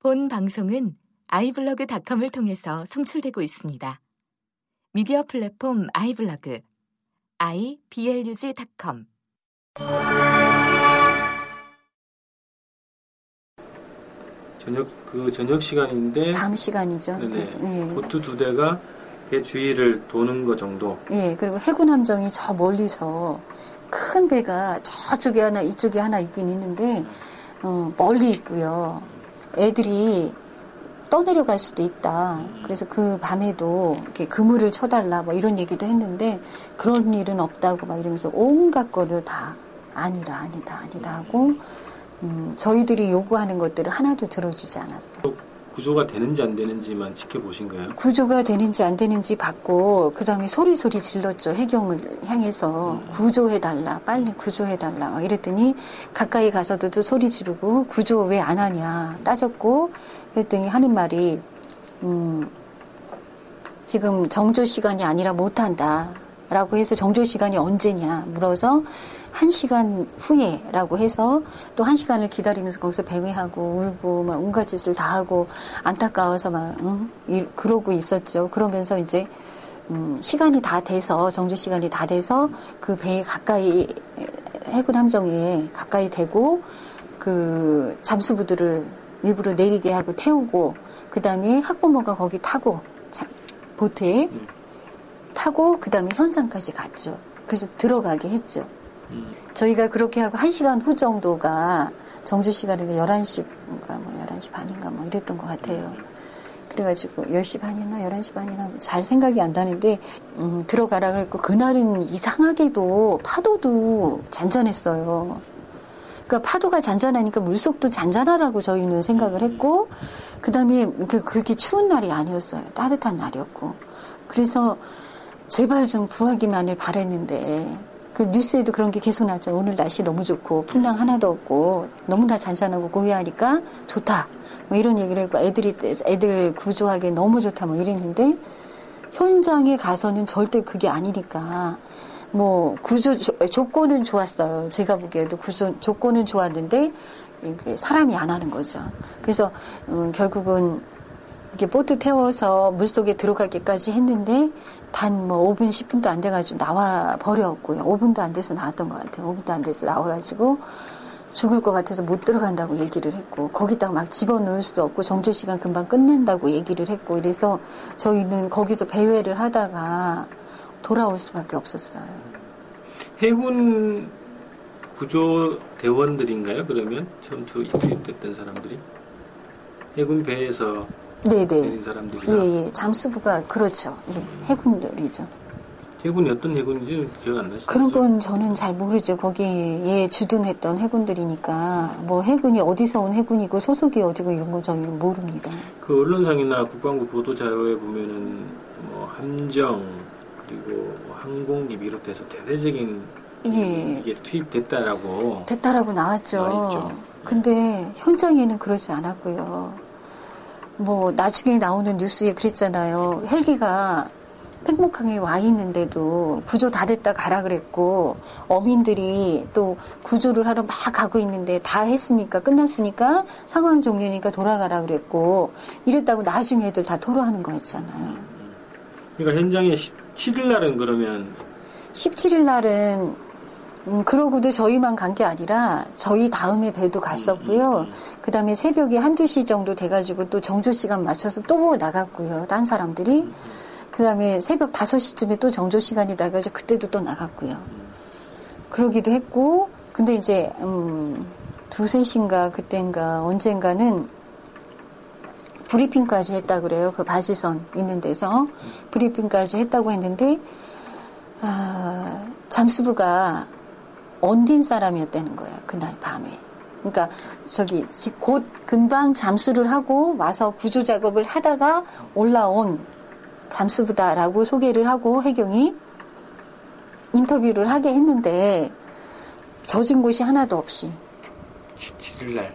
본 방송은 아이블로그닷컴을 통해서 송출되고 있습니다. 미디어 플랫폼 아이블로그 iblog.com 저녁 그 저녁 시간인데 다음 시간이죠. 네네. 예. 보트 두 대가 배 주위를 도는 거 정도. 예, 그리고 해군 함정이 저 멀리서 큰 배가 저쪽에 하나 이쪽에 하나 있긴 있는데 어, 멀리 있고요. 애들이 떠내려갈 수도 있다. 그래서 그 밤에도 이렇게 그물을 쳐달라 뭐 이런 얘기도 했는데 그런 일은 없다고 막 이러면서 온갖 거를 다 아니라 아니다 아니다 하고 음, 저희들이 요구하는 것들을 하나도 들어주지 않았어요. 구조가 되는지 안 되는지만 지켜보신 거예요? 구조가 되는지 안 되는지 받고 그 다음에 소리 소리 질렀죠 해경을 향해서 구조해달라 빨리 구조해달라 막 이랬더니 가까이 가서도 또 소리 지르고 구조 왜 안 하냐 따졌고 그랬더니 하는 말이 음 지금 정조 시간이 아니라 못한다 라고 해서 정조 시간이 언제냐 물어서 한 시간 후에라고 해서 또한 시간을 기다리면서 거기서 배회하고 울고 막 온갖 짓을 다 하고 안타까워서 막 응? 이- 그러고 있었죠. 그러면서 이제 음, 시간이 다 돼서 정조 시간이 다 돼서 그 배에 가까이 해군 함정에 가까이 대고 그 잠수부들을 일부러 내리게 하고 태우고 그 다음에 학부모가 거기 타고 자- 보트에 타고 그 다음에 현장까지 갔죠. 그래서 들어가게 했죠. 음. 저희가 그렇게 하고 한 시간 후 정도가 정주 시간이 11시인가 뭐 11시 반인가 뭐 이랬던 것 같아요. 그래가지고 10시 반이나 11시 반이나 잘 생각이 안 나는데 음, 들어가라 그랬고 그날은 이상하게도 파도도 잔잔했어요. 그러니까 파도가 잔잔하니까 물속도 잔잔하라고 저희는 생각을 했고 그다음에 그 그렇게 추운 날이 아니었어요. 따뜻한 날이었고 그래서 제발 좀 구하기만을 바랬는데 그 뉴스에도 그런 게 계속 나죠. 오늘 날씨 너무 좋고 풍랑 하나도 없고 너무나 잔잔하고 고요하니까 좋다. 뭐 이런 얘기를 했고 애들이 애들 구조하기 너무 좋다 뭐 이랬는데 현장에 가서는 절대 그게 아니니까 뭐 구조 조- 조건은 좋았어요. 제가 보기에도 구조 조건은 좋았는데 사람이 안 하는 거죠. 그래서 음, 결국은 이렇게 보트 태워서 물속에 들어가기까지 했는데 단 뭐 5분 10분도 안 돼가지고 나와 버렸고요. 5분도 안 돼서 나왔던 것 같아요. 5분도 안 돼서 나와가지고 죽을 것 같아서 못 들어간다고 얘기를 했고 거기다가 막 집어넣을 수도 없고 정조 시간 금방 끝낸다고 얘기를 했고 이래서 저희는 거기서 배회를 하다가 돌아올 수밖에 없었어요. 해군 구조 대원들인가요? 그러면 전투 투입됐던 사람들이 해군 배에서 네네. 내린 사람들이나 예 예. 잠수부가 그렇죠. 예, 해군들이죠. 해군이 어떤 해군인지 기억 안 나시죠? 그런 건 저는 잘 모르죠. 거기에 주둔했던 해군들이니까 뭐 해군이 어디서 온 해군이고 소속이 어디고 이런 건 저희는 모릅니다. 그 언론상이나 국방부 보도 자료에 보면은 뭐 함정 그리고 뭐 항공기 비롯해서 대대적인 예. 이게 투입됐다라고 됐다라고 나왔죠. 나왔죠. 근데 현장에는 그러지 않았고요. 뭐 나중에 나오는 뉴스에 그랬잖아요. 헬기가 팽목항에 와 있는데도 구조 다 됐다 가라 그랬고 어민들이 또 구조를 하러 막 가고 있는데 다 했으니까 끝났으니까 상황 종료니까 돌아가라 그랬고 이랬다고 나중에 애들 다 토로하는 거였잖아요. 그러니까 현장에 17일 날은 그러면 17일 날은 음, 그러고도 저희만 간 게 아니라 저희 다음에 배도 갔었고요. 그 다음에 새벽에 한두 시 정도 돼가지고 또 정조 시간 맞춰서 또 나갔고요. 딴 사람들이. 그 다음에 새벽 5시쯤에 또 정조 시간이 나가지고 그때도 또 나갔고요. 그러기도 했고, 근데 이제, 음, 두세 시인가 그땐가 언젠가는 브리핑까지 했다 그래요. 그 바지선 있는 데서. 브리핑까지 했다고 했는데, 아, 잠수부가 언딘 사람이었다는 거야. 그날 밤에. 그러니까 저기 지- 곧 금방 잠수를 하고 와서 구조 작업을 하다가 올라온 잠수부다라고 소개를 하고 해경이 인터뷰를 하게 했는데 젖은 곳이 하나도 없이 17일 날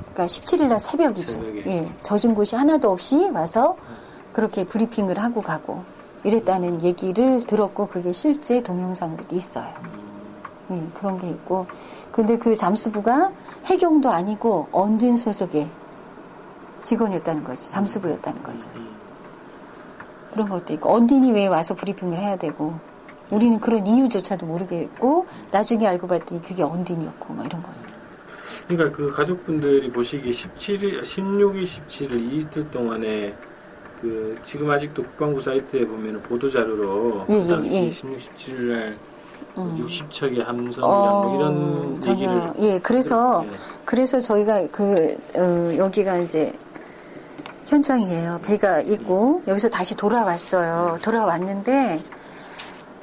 그러니까 17일 날 새벽이죠. 새벽에. 예, 젖은 곳이 하나도 없이 와서 그렇게 브리핑을 하고 가고 이랬다는 얘기를 들었고 그게 실제 동영상으로도 있어요. 예, 그런 게 있고 근데 그 잠수부가 해경도 아니고 언딘 소속의 직원이었다는 거죠. 잠수부였다는 거죠. 음. 그런 것도 있고 언딘이 왜 와서 브리핑을 해야 되고 우리는 그런 이유조차도 모르겠고 나중에 알고 봤더니 그게 언딘이었고 뭐 이런 거예요. 그러니까 그 가족분들이 보시기 17일, 16일, 17일 이틀 동안에 그 지금 아직도 국방부 사이트에 보면은 보도 자료로 예, 예, 예. 16, 17일 날 음. 60척의 함선이랑 어, 뭐 이런 얘기를 예, 그래서 예. 그래서 저희가 그 어, 여기가 이제 현장이에요. 배가 있고 여기서 다시 돌아왔어요. 돌아왔는데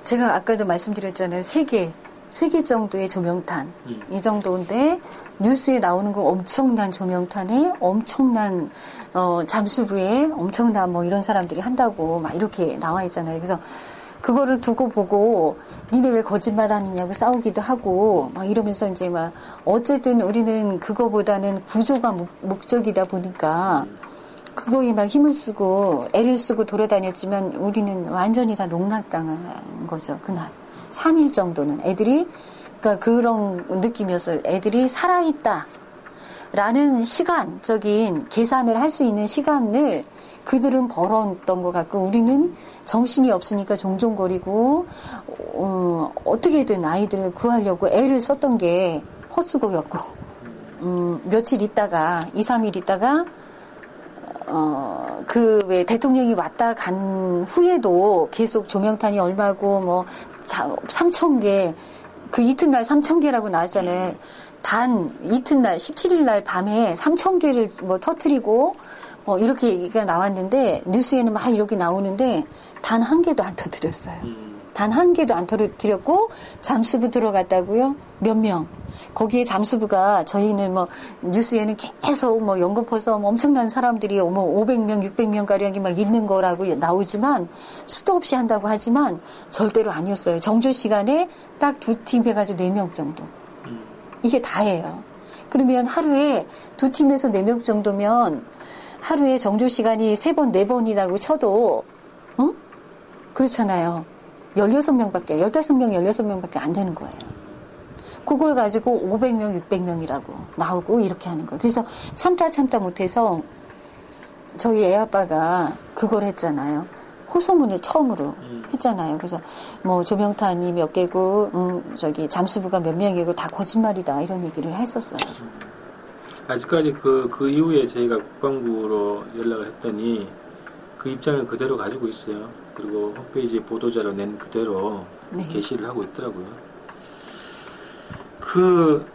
제가 아까도 말씀드렸잖아요. 세 개, 세 개 정도의 조명탄 음. 이 정도인데 뉴스에 나오는 거 엄청난 조명탄에 엄청난 어, 잠수부에 엄청난 뭐 이런 사람들이 한다고 막 이렇게 나와 있잖아요. 그래서 그거를 두고 보고 니네 왜 거짓말 하느냐고 싸우기도 하고 막 이러면서 이제 막 어쨌든 우리는 그거보다는 구조가 목, 목적이다 보니까 그거에 막 힘을 쓰고 애를 쓰고 돌아다녔지만 우리는 완전히 다 농락당한 거죠. 그날 3일 정도는. 애들이 그러니까 그런 느낌이었어요 애들이 살아있다 라는 시간적인 계산을 할 수 있는 시간을 그들은 벌었던 것 같고 우리는 정신이 없으니까 종종 거리고 어, 어떻게든 아이들을 구하려고 애를 썼던 게 헛수고였고 음, 며칠 있다가 2, 3일 있다가 어, 그 왜 대통령이 왔다 간 후에도 계속 조명탄이 얼마고 뭐 3천 개, 그 이튿날 3천 개라고 나왔잖아요. 단 이튿날 17일 날 밤에 3천 개를 뭐 터트리고 뭐 이렇게 얘기가 나왔는데 뉴스에는 막 이렇게 나오는데 단 한 개도 안 터뜨렸어요. 음. 단한 개도 안 터뜨렸고 잠수부 들어갔다고요? 몇 명? 거기에 잠수부가 저희는 뭐 뉴스에는 계속 뭐 연거퍼서 뭐 엄청난 사람들이 뭐 500명, 600명 가량이 막 있는 거라고 나오지만 수도 없이 한다고 하지만 절대로 아니었어요. 정조 시간에 딱 두 팀 해가지고 네명 정도. 음. 이게 다예요. 그러면 하루에 두 팀에서 네명 정도면 하루에 정조 시간이 세 번, 네 번이라고 쳐도, 어? 그렇잖아요. 16명밖에, 15명, 16명밖에 안 되는 거예요. 그걸 가지고 500명, 600명이라고 나오고 이렇게 하는 거예요. 그래서 참다 참다 못해서 저희 애 아빠가 그걸 했잖아요. 호소문을 처음으로 음. 했잖아요. 그래서 뭐 조명탄이 몇 개고, 음, 저기 잠수부가 몇 명이고 다 거짓말이다 이런 얘기를 했었어요. 아직까지 그, 그 이후에 저희가 국방부로 연락을 했더니 그 입장을 그대로 가지고 있어요. 그리고 홈페이지에 보도자료 낸 그대로 네. 게시를 하고 있더라고요. 그,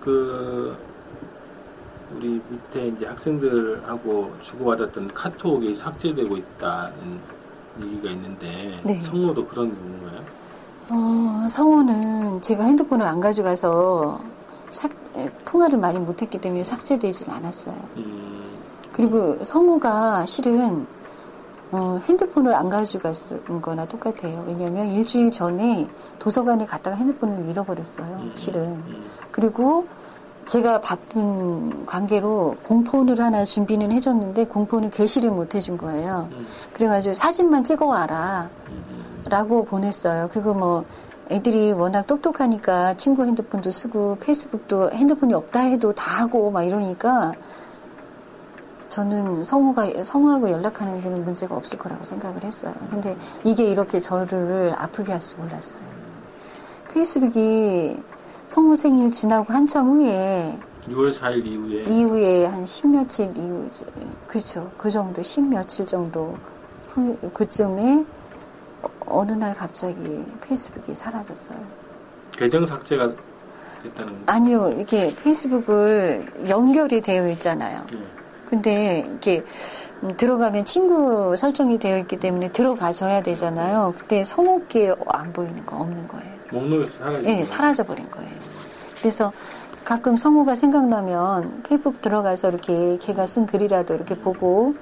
그, 우리 밑에 이제 학생들하고 주고받았던 카톡이 삭제되고 있다는 얘기가 있는데 네. 성모도 그런 건가요? 어, 성우는 제가 핸드폰을 안 가져가서 삭- 에, 통화를 많이 못했기 때문에 삭제되진 않았어요. 음, 그리고 성우가 실은 어, 핸드폰을 안 가져갔은 거나 똑같아요. 왜냐면 일주일 전에 도서관에 갔다가 핸드폰을 잃어버렸어요. 음, 실은. 음, 그리고 제가 바쁜 관계로 공폰을 하나 준비는 해줬는데 공폰을 게시를 못 해준 거예요. 음, 그래가지고 사진만 찍어와라. 음, 라고 보냈어요. 그리고 뭐 애들이 워낙 똑똑하니까 친구 핸드폰도 쓰고 페이스북도 핸드폰이 없다 해도 다 하고 막 이러니까 저는 성우가 성우하고 연락하는 데는 문제가 없을 거라고 생각을 했어요. 근데 이게 이렇게 저를 아프게 할 줄 몰랐어요. 페이스북이 성우 생일 지나고 한참 후에 6월 4일 이후에 이후에 한 십며칠 이후 그렇죠 그 정도 십며칠 정도 후 그쯤에 어- 어느 날 갑자기 페이스북이 사라졌어요. 계정 삭제가 됐다는 아니요 이게 페이스북을 연결이 되어 있잖아요. 예. 근데 이렇게 음, 들어가면 친구 설정이 되어 있기 때문에 들어가셔야 되잖아요. 그때 성우께 안 보이는 거 없는 거예요. 목록에서 예, 거예요. 사라져 버린 거예요. 그래서 가끔 성우가 생각나면 페이북 들어가서 이렇게 걔가 쓴 글이라도 이렇게 보고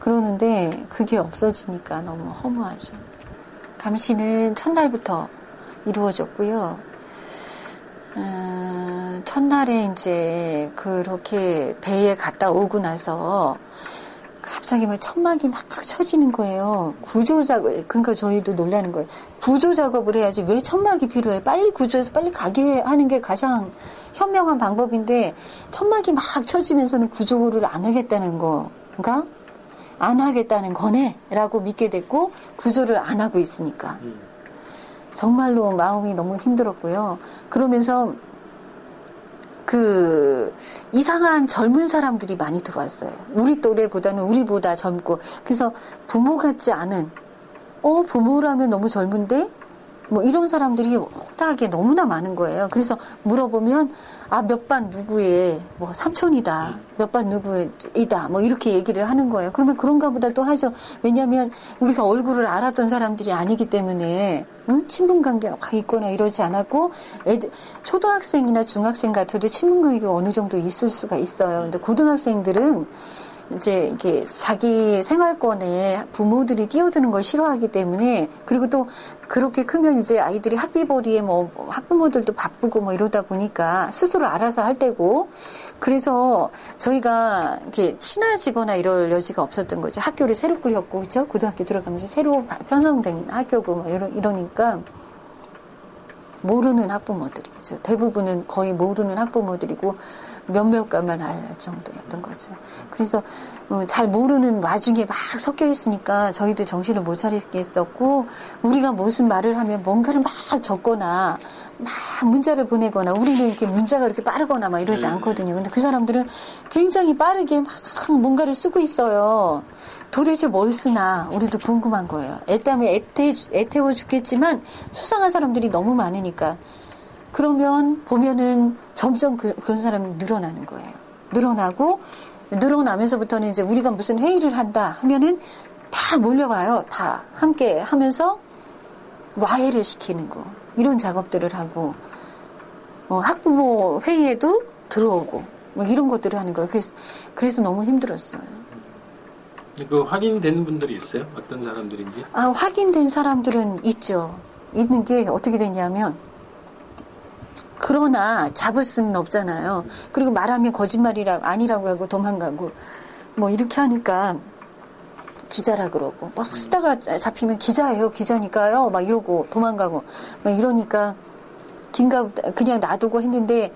그러는데 그게 없어지니까 너무 허무하죠. 감시는 첫날부터 이루어졌고요. 어, 첫날에 이제 그렇게 배에 갔다 오고 나서 갑자기 막 천막이 막 쳐지는 거예요. 구조 작업, 그러니까 저희도 놀라는 거예요. 구조 작업을 해야지 왜 천막이 필요해? 빨리 구조해서 빨리 가게 하는 게 가장 현명한 방법인데 천막이 막 쳐지면서는 구조를 안 하겠다는 거가 안 하겠다는 거네라고 믿게 됐고 구조를 안 하고 있으니까 음. 정말로 마음이 너무 힘들었고요. 그러면서 그 이상한 젊은 사람들이 많이 들어왔어요. 우리 또래보다는 우리보다 젊고 그래서 부모 같지 않은 어 부모라면 너무 젊은데 뭐 이런 사람들이 호다하게 너무나 많은 거예요. 그래서 물어보면 아 몇 반 누구의 뭐 삼촌이다, 몇 반 누구이다, 뭐 이렇게 얘기를 하는 거예요. 그러면 그런가 보다 또 하죠. 왜냐하면 우리가 얼굴을 알았던 사람들이 아니기 때문에 응? 친분 관계가 막 있거나 이러지 않았고 애들 초등학생이나 중학생 같아도 친분 관계가 어느 정도 있을 수가 있어요. 근데 고등학생들은 이제 이게 자기 생활권에 부모들이 뛰어드는 걸 싫어하기 때문에 그리고 또 그렇게 크면 이제 아이들이 학비벌이에 뭐 학부모들도 바쁘고 뭐 이러다 보니까 스스로 알아서 할 때고 그래서 저희가 이렇게 친해지거나 이럴 여지가 없었던 거죠. 학교를 새로 꾸렸고 그죠? 고등학교 들어가면서 새로 편성된 학교고 뭐 이러, 이러니까 모르는 학부모들이죠. 대부분은 거의 모르는 학부모들이고 몇몇 가만 알 정도였던 거죠. 그래서 어, 잘 모르는 와중에 막 섞여 있으니까 저희도 정신을 못 차리겠었고 우리가 무슨 말을 하면 뭔가를 막 적거나 막 문자를 보내거나 우리는 이렇게 문자가 그렇게 빠르거나 막 이러지 않거든요. 근데 그 사람들은 굉장히 빠르게 막 뭔가를 쓰고 있어요. 도대체 뭘 쓰나 우리도 궁금한 거예요. 애 때문에 애태, 애태워 죽겠지만 수상한 사람들이 너무 많으니까 그러면 보면은 점점 그, 그런 사람이 늘어나는 거예요. 늘어나고 늘어나면서부터는 이제 우리가 무슨 회의를 한다 하면은 다 몰려와요. 다 함께 하면서 와해를 시키는 거 이런 작업들을 하고 어, 학부모 회의에도 들어오고 뭐 이런 것들을 하는 거예요. 그래서 그래서 너무 힘들었어요. 그 확인된 분들이 있어요? 어떤 사람들인지? 아 확인된 사람들은 있죠. 있는 게 어떻게 되냐면 그러나 잡을 수는 없잖아요. 그리고 말하면 거짓말이라고 아니라고 하고 도망가고 뭐 이렇게 하니까 기자라 그러고 막 쓰다가 잡히면 기자예요 기자니까요 막 이러고 도망가고 막 이러니까 긴가 그냥 놔두고 했는데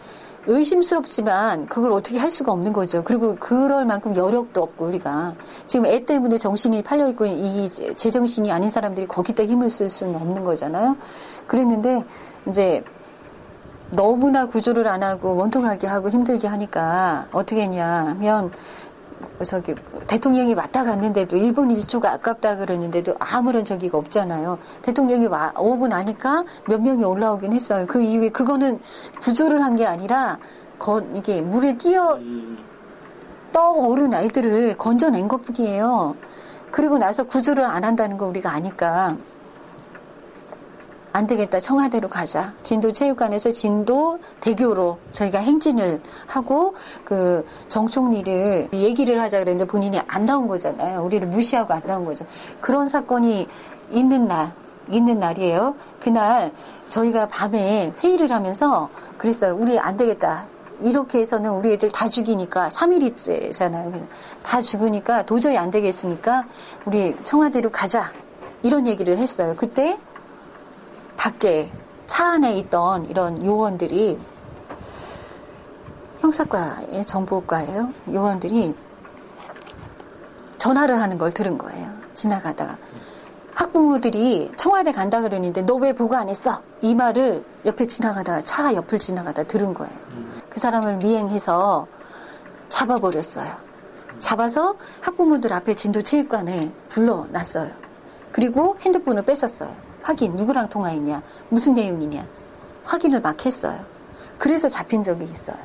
의심스럽지만 그걸 어떻게 할 수가 없는 거죠. 그리고 그럴 만큼 여력도 없고 우리가 지금 애 때문에 정신이 팔려 있고 이 제정신이 아닌 사람들이 거기다 힘을 쓸 수는 없는 거잖아요. 그랬는데 이제 너무나 구조를 안 하고 원통하게 하고 힘들게 하니까 어떻게 했냐면 저기 대통령이 왔다 갔는데도 일본 일주가 아깝다 그러는데도 아무런 저기가 없잖아요. 대통령이 와 오고 나니까 몇 명이 올라오긴 했어요. 그 이후에 그거는 구조를 한 게 아니라 거, 이게 물에 뛰어 떠오른 아이들을 건져낸 것뿐이에요. 그리고 나서 구조를 안 한다는 거 우리가 아니까 안 되겠다. 청와대로 가자. 진도 체육관에서 진도 대교로 저희가 행진을 하고 그 정총리를 얘기를 하자 그랬는데 본인이 안 나온 거잖아요. 우리를 무시하고 안 나온 거죠. 그런 사건이 있는 날, 있는 날이에요. 그날 저희가 밤에 회의를 하면서 그랬어요. 우리 안 되겠다. 이렇게 해서는 우리 애들 다 죽이니까 3일이잖아요. 다 죽으니까 도저히 안 되겠으니까 우리 청와대로 가자. 이런 얘기를 했어요. 그때 밖에 차 안에 있던 이런 요원들이 형사과의 정보과예요. 요원들이 전화를 하는 걸 들은 거예요. 지나가다가 학부모들이 청와대 간다 그러는데 너 왜 보고 안 했어? 이 말을 옆에 지나가다가 차 옆을 지나가다 들은 거예요. 그 사람을 미행해서 잡아버렸어요. 잡아서 학부모들 앞에 진도 체육관에 불러놨어요. 그리고 핸드폰을 뺏었어요. 확인 누구랑 통화했냐 무슨 내용이냐 확인을 막 했어요. 그래서 잡힌 적이 있어요.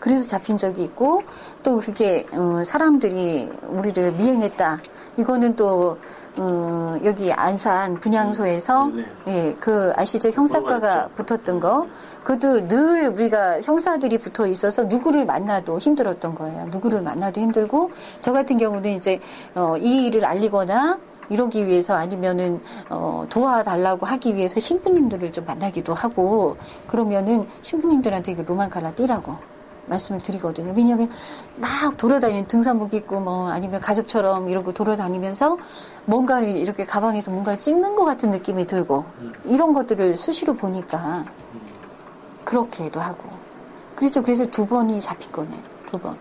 그래서 잡힌 적이 있고 또 그게 어, 사람들이 우리를 미행했다. 이거는 또 어, 여기 안산 분향소에서 네. 예, 그 아시죠 형사과가 붙었던 거 그것도 늘 우리가 형사들이 붙어 있어서 누구를 만나도 힘들었던 거예요. 누구를 만나도 힘들고 저 같은 경우는 이제 어, 이 일을 알리거나 이러기 위해서 아니면은 어, 도와달라고 하기 위해서 신부님들을 좀 만나기도 하고 그러면은 신부님들한테 이거 로만 갈라 띠라고 말씀을 드리거든요. 왜냐하면 막 돌아다니는 등산복 입고 뭐 아니면 가족처럼 이러고 돌아다니면서 뭔가를 이렇게 가방에서 뭔가를 찍는 것 같은 느낌이 들고 음. 이런 것들을 수시로 보니까 그렇게도 하고 그래서 그래서 두 번이 잡힌 거네 두 번.